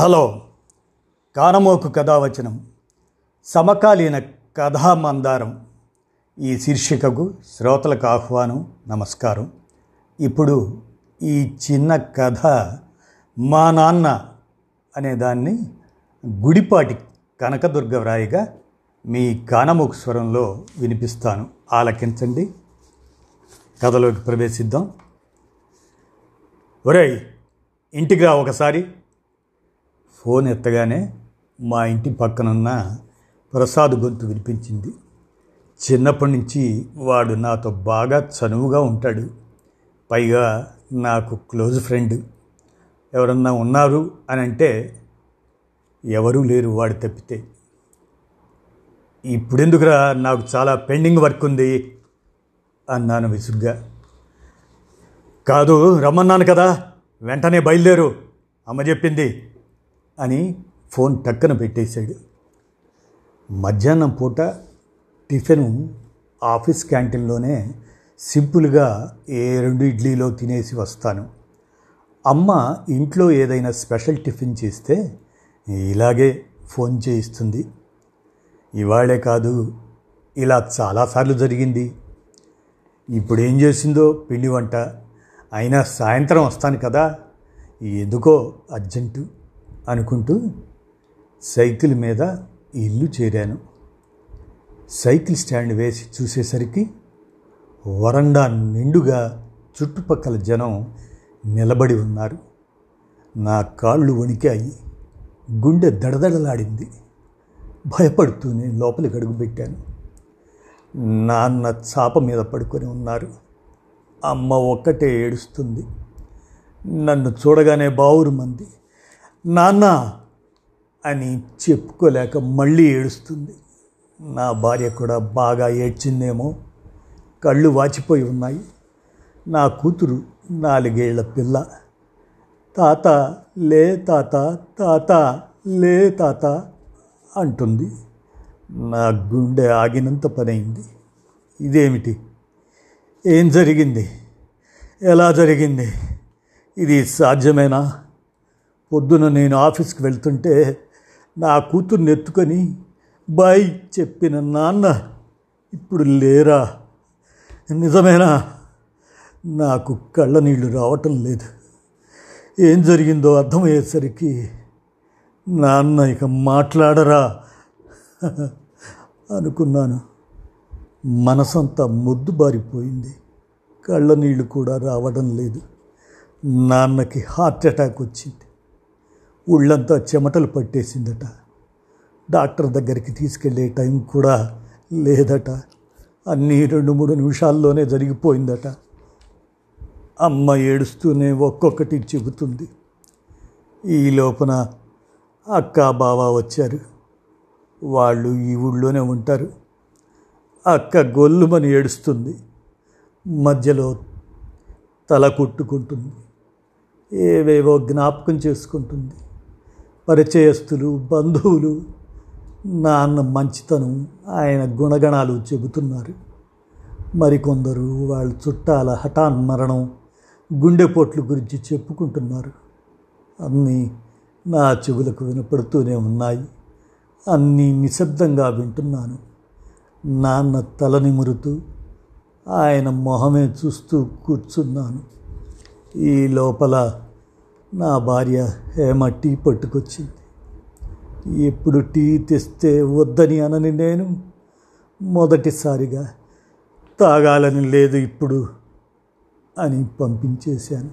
Hello కానమోకు కథావచనం సమకాలీన కథామందారం. ఈ శీర్షికకు శ్రోతలకు ఆహ్వానం నమస్కారం. ఇప్పుడు ఈ చిన్న కథ మా నాన్న అనే దాన్ని గుడిపాటి కనకదుర్గ వ్రాయిగా మీ కానమూకు స్వరంలో వినిపిస్తాను. ఆలకించండి. కథలోకి ప్రవేశిద్దాం. ఒరేయ్ ఇంటికి రా ఒకసారి. ఫోన్ ఎత్తగానే మా ఇంటి పక్కనున్న ప్రసాద్ గొంతు వినిపించింది. చిన్నప్పటి నుంచి వాడు నాతో బాగా చనువుగా ఉంటాడు. పైగా నాకు క్లోజ్ ఫ్రెండ్. ఎవరన్నా ఉన్నారు అని అంటే ఎవరూ లేరు వాడు తప్పితే. ఇప్పుడెందుకురా నాకు చాలా పెండింగ్ వర్క్ ఉంది అన్నాను విసుగ్గా. కాదు రమ్మన్నాను కదా వెంటనే బయలుదేరు అమ్మ చెప్పింది. అని ఫోన్ టక్కన పెట్టేశాడు. మధ్యాహ్నం పూట టిఫిన్ ఆఫీస్ క్యాంటీన్లోనే సింపుల్గా ఏ రెండు ఇడ్లీలో తినేసి వస్తాను. అమ్మ ఇంట్లో ఏదైనా స్పెషల్ టిఫిన్ చేస్తే ఇలాగే ఫోన్ చేయిస్తుంది. ఇవాళే కాదు ఇలా చాలాసార్లు జరిగింది. ఇప్పుడు ఏం చేసిందో పిండి వంట. అయినా సాయంత్రం వస్తాను కదా. ఎందుకో అర్జెంటు. అనుకుంటూ సైకిల్ మీద ఇల్లు చేరాను. సైకిల్ స్టాండ్ వేసి చూసేసరికి వరండా నిండుగా చుట్టుపక్కల జనం నిలబడి ఉన్నారు. నా కాళ్ళు వణికాయి. గుండె దడదడలాడింది. భయపడుతూనే లోపలికి అడుగుపెట్టాను నాన్న చాప మీద పడుకొని ఉన్నారు. అమ్మ ఒక్కటే ఏడుస్తుంది. నన్ను చూడగానే బావురు మంది నాన్న అని చెప్పుకోలేక మళ్ళీ ఏడుస్తుంది. నా భార్య కూడా బాగా ఏడ్చిందేమో. కళ్ళు వాచిపోయి ఉన్నాయి. నా కూతురు నాలుగేళ్ళ పిల్ల. తాత లే తాత తాత లే తాత అంటుంది. నా గుండె ఆగినంత పనైంది. ఇదేమిటి? ఏం జరిగింది? ఎలా జరిగింది? ఇది సాధ్యమేనా? పొద్దున నేను ఆఫీస్కి వెళ్తుంటే నా కూతుర్ని ఎత్తుకొని బాయ్ చెప్పిన నాన్న ఇప్పుడు లేరా? నిజమేనా? నాకు కళ్ళ నీళ్ళు రావటం లేదు. ఏం జరిగిందో అర్థమయ్యేసరికి నాన్న ఇక మాట్లాడరా అనుకున్నాను. మనసంతా ముద్దుబారిపోయింది కళ్ళ నీళ్ళు కూడా రావడం లేదు. నాన్నకి హార్ట్ అటాక్ వచ్చింది. ఒళ్ళంతా చెమటలు పట్టేసిందట. డాక్టర్ దగ్గరికి తీసుకెళ్ళే టైం కూడా లేదట. అన్నీ రెండు మూడు నిమిషాల్లోనే జరిగిపోయిందట. అమ్మ ఏడుస్తూనే ఒక్కొక్కటి చెబుతుంది. ఈ లోపల అక్క బావ వచ్చారు. వాళ్ళు ఈ ఊళ్ళోనే ఉంటారు. అక్క గొల్లుమని ఏడుస్తుంది. మధ్యలో తల కొట్టుకుంటుంది. ఏవేవో జ్ఞాపకం చేసుకుంటుంది. పరిచయస్తులు బంధువులు నాన్న మంచితనం ఆయన గుణగణాలు చెబుతున్నారు. మరికొందరు వాళ్ళ చుట్టాల హఠాన్ మరణం గుండెపోట్లు గురించి చెప్పుకుంటున్నారు. అన్నీ నా చెవులకు వినపడుతూనే ఉన్నాయి. అన్నీ నిశ్శబ్దంగా వింటున్నాను. నాన్న తల నిమురుతూ ఆయన మొహమే చూస్తూ కూర్చున్నాను. ఈ లోపల నా భార్య హేమ టీ పట్టుకొచ్చింది. ఎప్పుడు టీ తెస్తే వద్దని అనని నేను మొదటిసారిగా తాగాలని లేదు ఇప్పుడు అని పంపించేశాను.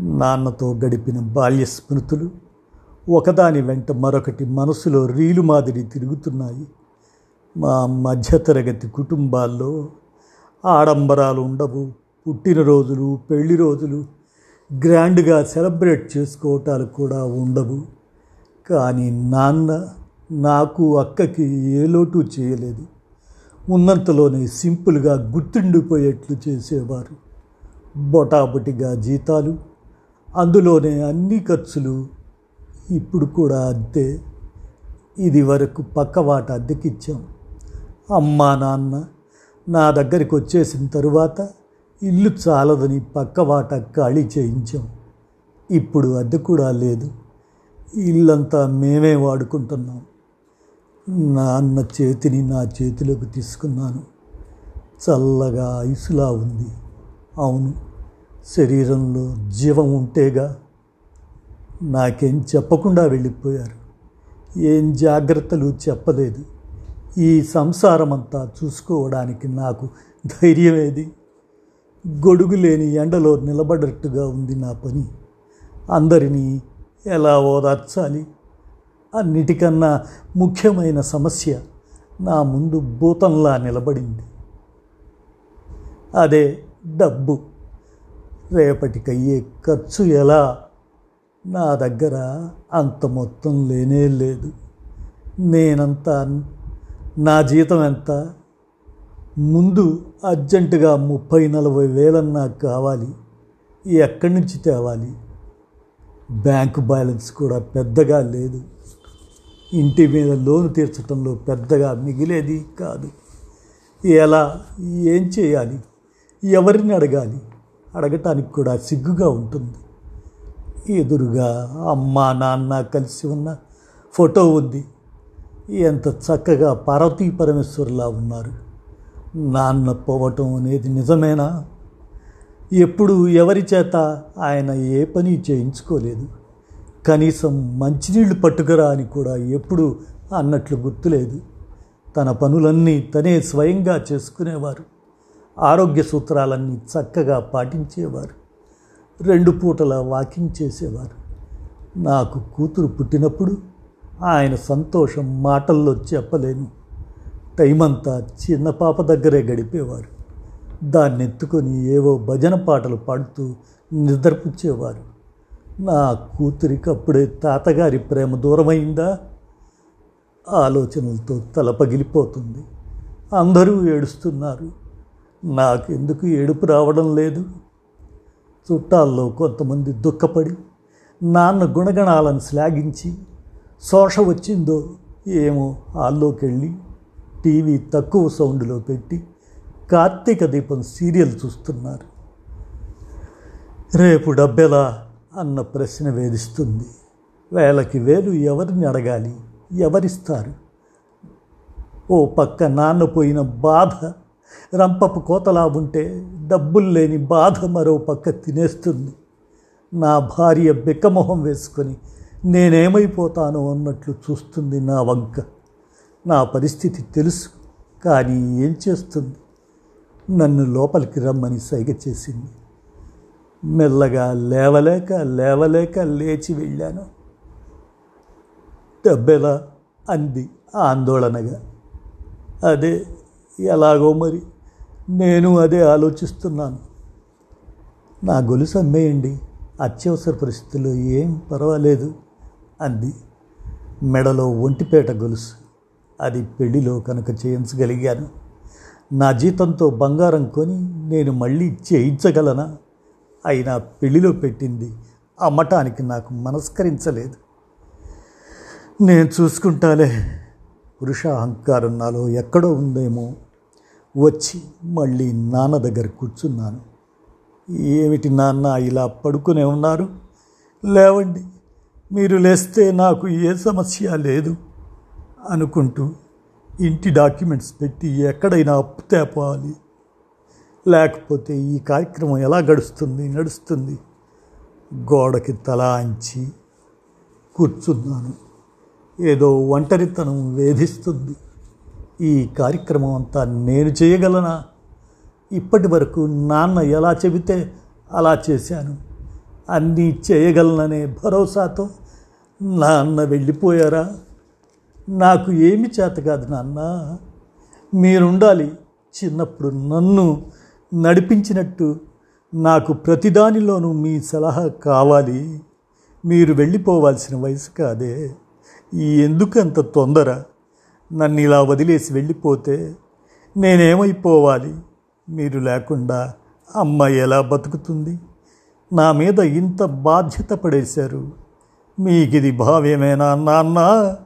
నాన్నతో గడిపిన బాల్య స్మృతులు ఒకదాని వెంట మరొకటి మనసులో రీలు మాదిరి తిరుగుతున్నాయి. మా మధ్యతరగతి కుటుంబాల్లో ఆడంబరాలు ఉండవు. పుట్టినరోజులు పెళ్ళి రోజులు గ్రాండ్గా సెలబ్రేట్ చేసుకోవటాలు కూడా ఉండవు. కానీ నాన్న నాకు అక్కకి ఏ లోటు చేయలేదు. ఉన్నంతలోనే సింపుల్గా గుర్తుండిపోయేట్లు చేసేవారు. బొటాబొటిగా జీతాలు అందులోనే అన్ని ఖర్చులు. ఇప్పుడు కూడా అంతే. ఇది వరకు పక్కవాట అద్దెకిచ్చాం. అమ్మా నాన్న నా దగ్గరికి వచ్చేసిన తరువాత ఇల్లు చాలదని పక్కవాట ఖాళీ చేయించాం. ఇప్పుడు అద్దె కూడా లేదు. ఇల్లంతా మేమే వాడుకుంటున్నాం. నాన్న చేతిని నా చేతిలోకి తీసుకున్నాను. చల్లగా ఐసులా ఉంది. అవును శరీరంలో జీవం ఉంటేగా నాకేం చెప్పకుండా వెళ్ళిపోయారు. ఏం జాగ్రత్తలు చెప్పలేదు. ఈ సంసారమంతా చూసుకోవడానికి నాకు ధైర్యం ఏది గొడుగు లేని ఎండలో నిలబడట్టుగా ఉంది నా పని. అందరినీ ఎలా ఓదార్చాలి? అన్నిటికన్నా ముఖ్యమైన సమస్య నా ముందు భూతంలా నిలబడింది. అదే డబ్బు. రేపటికయ్యే ఖర్చు ఎలా? నా దగ్గర అంత మొత్తం లేనే లేదు. నేనంతా నా జీతం ఎంత? ముందు అర్జెంటుగా ముప్పై నలభై వేలన్నా కావాలి. ఎక్కడి నుంచి తేవాలి? బ్యాంకు బ్యాలెన్స్ కూడా పెద్దగా లేదు. ఇంటి మీద లోను తీర్చడంలో పెద్దగా మిగిలేది కాదు. ఎలా? ఏం చేయాలి? ఎవరిని అడగాలి? అడగటానికి కూడా సిగ్గుగా ఉంటుంది. ఎదురుగా అమ్మ నాన్న కలిసి ఉన్న ఫోటో ఉంది. ఎంత చక్కగా పార్వతీ పరమేశ్వరులా ఉన్నారు. నాన్న పోవటం అనేది నిజమేనా? ఎప్పుడు ఎవరి చేత ఆయన ఏ పని చేయించుకోలేదు. కనీసం మంచినీళ్ళు పట్టుకురా అని కూడా ఎప్పుడు అన్నట్లు గుర్తులేదు. తన పనులన్నీ తనే స్వయంగా చేసుకునేవారు. ఆరోగ్య సూత్రాలన్నీ చక్కగా పాటించేవారు. రెండు పూటల వాకింగ్ చేసేవారు. నాకు కూతురు పుట్టినప్పుడు ఆయన సంతోషం మాటల్లో చెప్పలేను. టైం అంతా చిన్న పాప దగ్గరే గడిపేవారు. దాన్ని ఎత్తుకొని ఏవో భజన పాటలు పాడుతూ నిద్రపుచ్చేవారు. నా కూతురికి అప్పుడే తాతగారి ప్రేమ దూరమైందా? ఆలోచనలతో తల పగిలిపోతుంది. అందరూ ఏడుస్తున్నారు. నాకెందుకు ఏడుపు రావడం లేదు? చుట్టాల్లో కొంతమంది దుఃఖపడి నాన్న గుణగణాలను శ్లాఘించి శోష వచ్చిందో ఏమో హాల్లోకి వెళ్ళి టీవీ తక్కువ సౌండ్లో పెట్టి కార్తీక దీపం సీరియల్ చూస్తున్నారు. రేపు డబ్బెలా అన్న ప్రశ్న వేధిస్తుంది. వేలకి వేలు ఎవరిని అడగాలి? ఎవరిస్తారు? ఓ పక్క నాన్న పోయిన బాధ రంపపు కోతలా ఉంటే డబ్బులు లేని బాధ మరో పక్క తినేస్తుంది. నా భార్య బిక్కమొహం వేసుకొని నేనేమైపోతానో అన్నట్లు చూస్తుంది నా వంక. నా పరిస్థితి తెలుసు కానీ ఏం చేస్తుంది? నన్ను లోపలికి రమ్మని సైగ చేసింది. మెల్లగా లేవలేక లేవలేక లేచి వెళ్ళాను. డబ్బెలా అంది ఆందోళనగా. అదే ఎలాగో మరి? నేను అదే ఆలోచిస్తున్నాను. నా గొలుసు అమ్మేయండి. అత్యవసర పరిస్థితుల్లో ఏం పర్వాలేదు అంది. మెడలో ఒంటిపేట గొలుసు. అది పెళ్ళిలో కనుక చేయించగలిగాను. నా జీతంతో బంగారం కొని నేను మళ్ళీ చేయించగలనా? అయినా పెళ్ళిలో పెట్టింది అమ్మటానికి నాకు మనస్కరించలేదు. నేను చూసుకుంటాలే. పురుష అహంకారం నాలో ఎక్కడో ఉందేమో. వచ్చి మళ్ళీ నాన్న దగ్గర కూర్చున్నాను. ఏమిటి నాన్న ఇలా పడుకునే ఉన్నారు? లేవండి మీరు లేస్తే నాకు ఏ సమస్య లేదు. అనుకుంటూ ఇంటి డాక్యుమెంట్స్ పెట్టి ఎక్కడైనా అప్పు తేపాలి లేకపోతే ఈ కార్యక్రమం ఎలా గడుస్తుంది నడుస్తుంది? గోడకి తల అంచి కూర్చున్నాను. ఏదో ఒంటరితనం వేధిస్తుంది. ఈ కార్యక్రమం అంతా నేను చేయగలనా? ఇప్పటి వరకు నాన్న ఎలా చెబితే అలా చేశాను. అన్నీ చేయగలననే భరోసాతో నాన్న వెళ్ళిపోయారా? నాకు ఏమి చేత కాదు నాన్న. మీరుండాలి. చిన్నప్పుడు నన్ను నడిపించినట్టు నాకు ప్రతిదానిలోనూ మీ సలహా కావాలి. మీరు వెళ్ళిపోవాల్సిన వయసు కాదే. ఎందుకంత తొందర? నన్ను ఇలా వదిలేసి వెళ్ళిపోతే నేనేమైపోవాలి? మీరు లేకుండా అమ్మ ఎలా బతుకుతుంది? నా మీద ఇంత బాధ్యత పడేశారు. మీకిది భావ్యమేనా నాన్నా?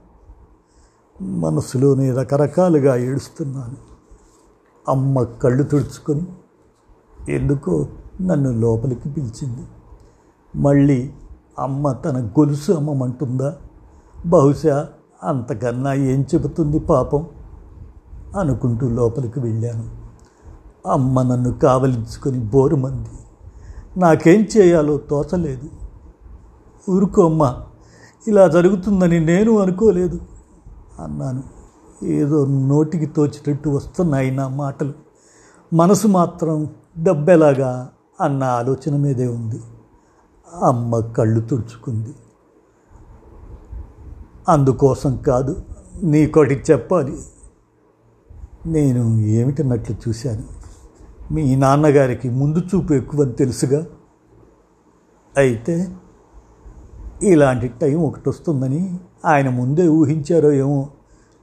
మనసులోనే రకరకాలుగా ఏడుస్తున్నాను. అమ్మ కళ్ళు తుడుచుకొని ఎందుకో నన్ను లోపలికి పిలిచింది. మళ్ళీ అమ్మ తన గొలుసు అమ్మమంటుందా? బహుశా అంతకన్నా ఏం చెబుతుంది పాపం? అనుకుంటూ లోపలికి వెళ్ళాను. అమ్మ నన్ను కావలించుకొని బోరుమంది. నాకేం చేయాలో తోచలేదు. ఊరుకోమ్మ ఇలా జరుగుతుందని నేను అనుకోలేదు. అన్నాను. ఏదో నోటికి తోచినట్టు వస్తున్నాయి నా మాటలు. మనసు మాత్రం డబ్బెలాగా అన్న ఆలోచన మీదే ఉంది. అమ్మ కళ్ళు తుడుచుకుంది. అందుకోసం కాదు నీకోటి చెప్పాలి. నేను ఏమిటన్నట్లు చూశాను. మీ నాన్నగారికి ముందు చూపు ఎక్కువని తెలుసుగా? అయితే ఇలాంటి టైం ఒకటి వస్తుందని ఆయన ముందే ఊహించారో ఏమో.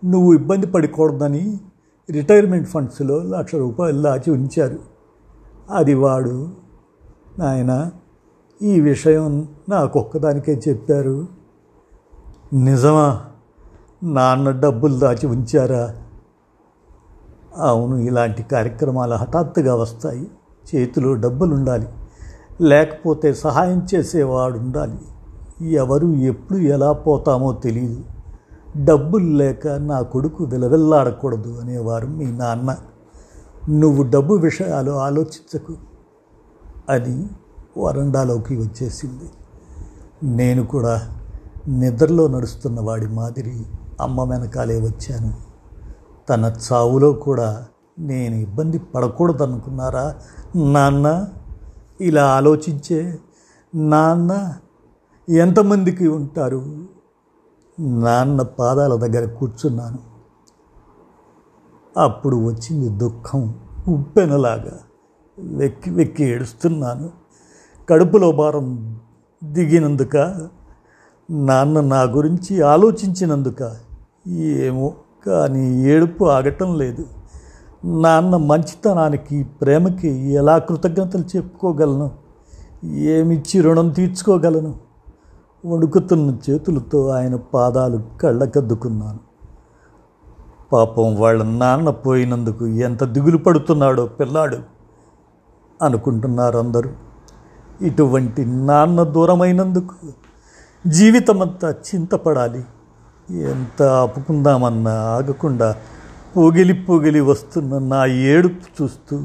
నువ్వు ఇబ్బంది పడకూడదని రిటైర్మెంట్ ఫండ్స్లో లక్ష రూపాయలు దాచి ఉంచారు. అది వాడు. నాయన ఈ విషయం నాకు ఒక్కదానికే చెప్పారు. నిజమా? నాన్న డబ్బులు దాచి ఉంచారా? అవును ఇలాంటి కార్యక్రమాలు హఠాత్తుగా వస్తాయి. చేతిలో డబ్బులు ఉండాలి లేకపోతే సహాయం చేసేవాడు ఉండాలి ఎవరు ఎప్పుడు ఎలా పోతామో తెలియదు డబ్బులు లేక నా కొడుకు విలవిల్లాడకూడదు అనేవారు మీ నాన్న. నువ్వు డబ్బు విషయాలు ఆలోచించకు. అది వరండాలోకి వచ్చేసింది. నేను కూడా నిద్రలో నడుస్తున్న వాడి మాదిరి అమ్మ వెనకాలే వచ్చాను. తన చావులో కూడా నేను ఇబ్బంది పడకూడదనుకున్నారా నాన్న? ఇలా ఆలోచించే నాన్న ఎంతమందికి ఉంటారు? నాన్న పాదాల దగ్గర కూర్చున్నాను. అప్పుడు వచ్చింది దుఃఖం. ఉప్పెనలాగా వెక్కి వెక్కి ఏడుస్తున్నాను. కడుపులో భారం దిగినందుక నాన్న నా గురించి ఆలోచించినందుక ఏమో కానీ ఏడుపు ఆగటం లేదు. నాన్న మంచితనానికి ప్రేమకి ఎలా కృతజ్ఞతలు చెప్పుకోగలను? ఏమిచ్చి రుణం తీర్చుకోగలను? వణుకుతున్న చేతులతో ఆయన పాదాలు కళ్ళకద్దుకున్నాను. పాపం వాళ్ళ నాన్న పోయినందుకు ఎంత దిగులు పడుతున్నాడో పిల్లాడు అనుకుంటున్నారు అందరూ ఇటువంటి నాన్న దూరమైనందుకు జీవితమంతా చింతపడాలి. ఎంత ఆపుకుందామన్నా ఆగకుండా పొగిలి పొగిలి వస్తున్న నా ఏడుపు చూస్తూ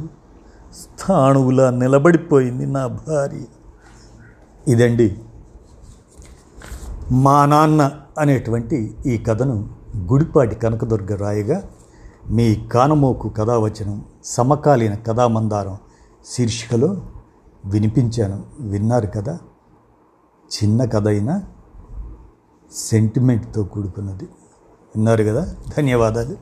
స్థాణువులా నిలబడిపోయింది నా భార్య. ఇదండి మా నాన్న అనేటువంటి ఈ కథను గుడిపాటి కనకదుర్గ రాయగా మీ కానమోకు కథావచనం సమకాలీన కథామందారం శీర్షికలో వినిపించాను. విన్నారు కదా? చిన్న కథ అయినా సెంటిమెంట్తో కూడుకున్నది. విన్నారు కదా? ధన్యవాదాలు.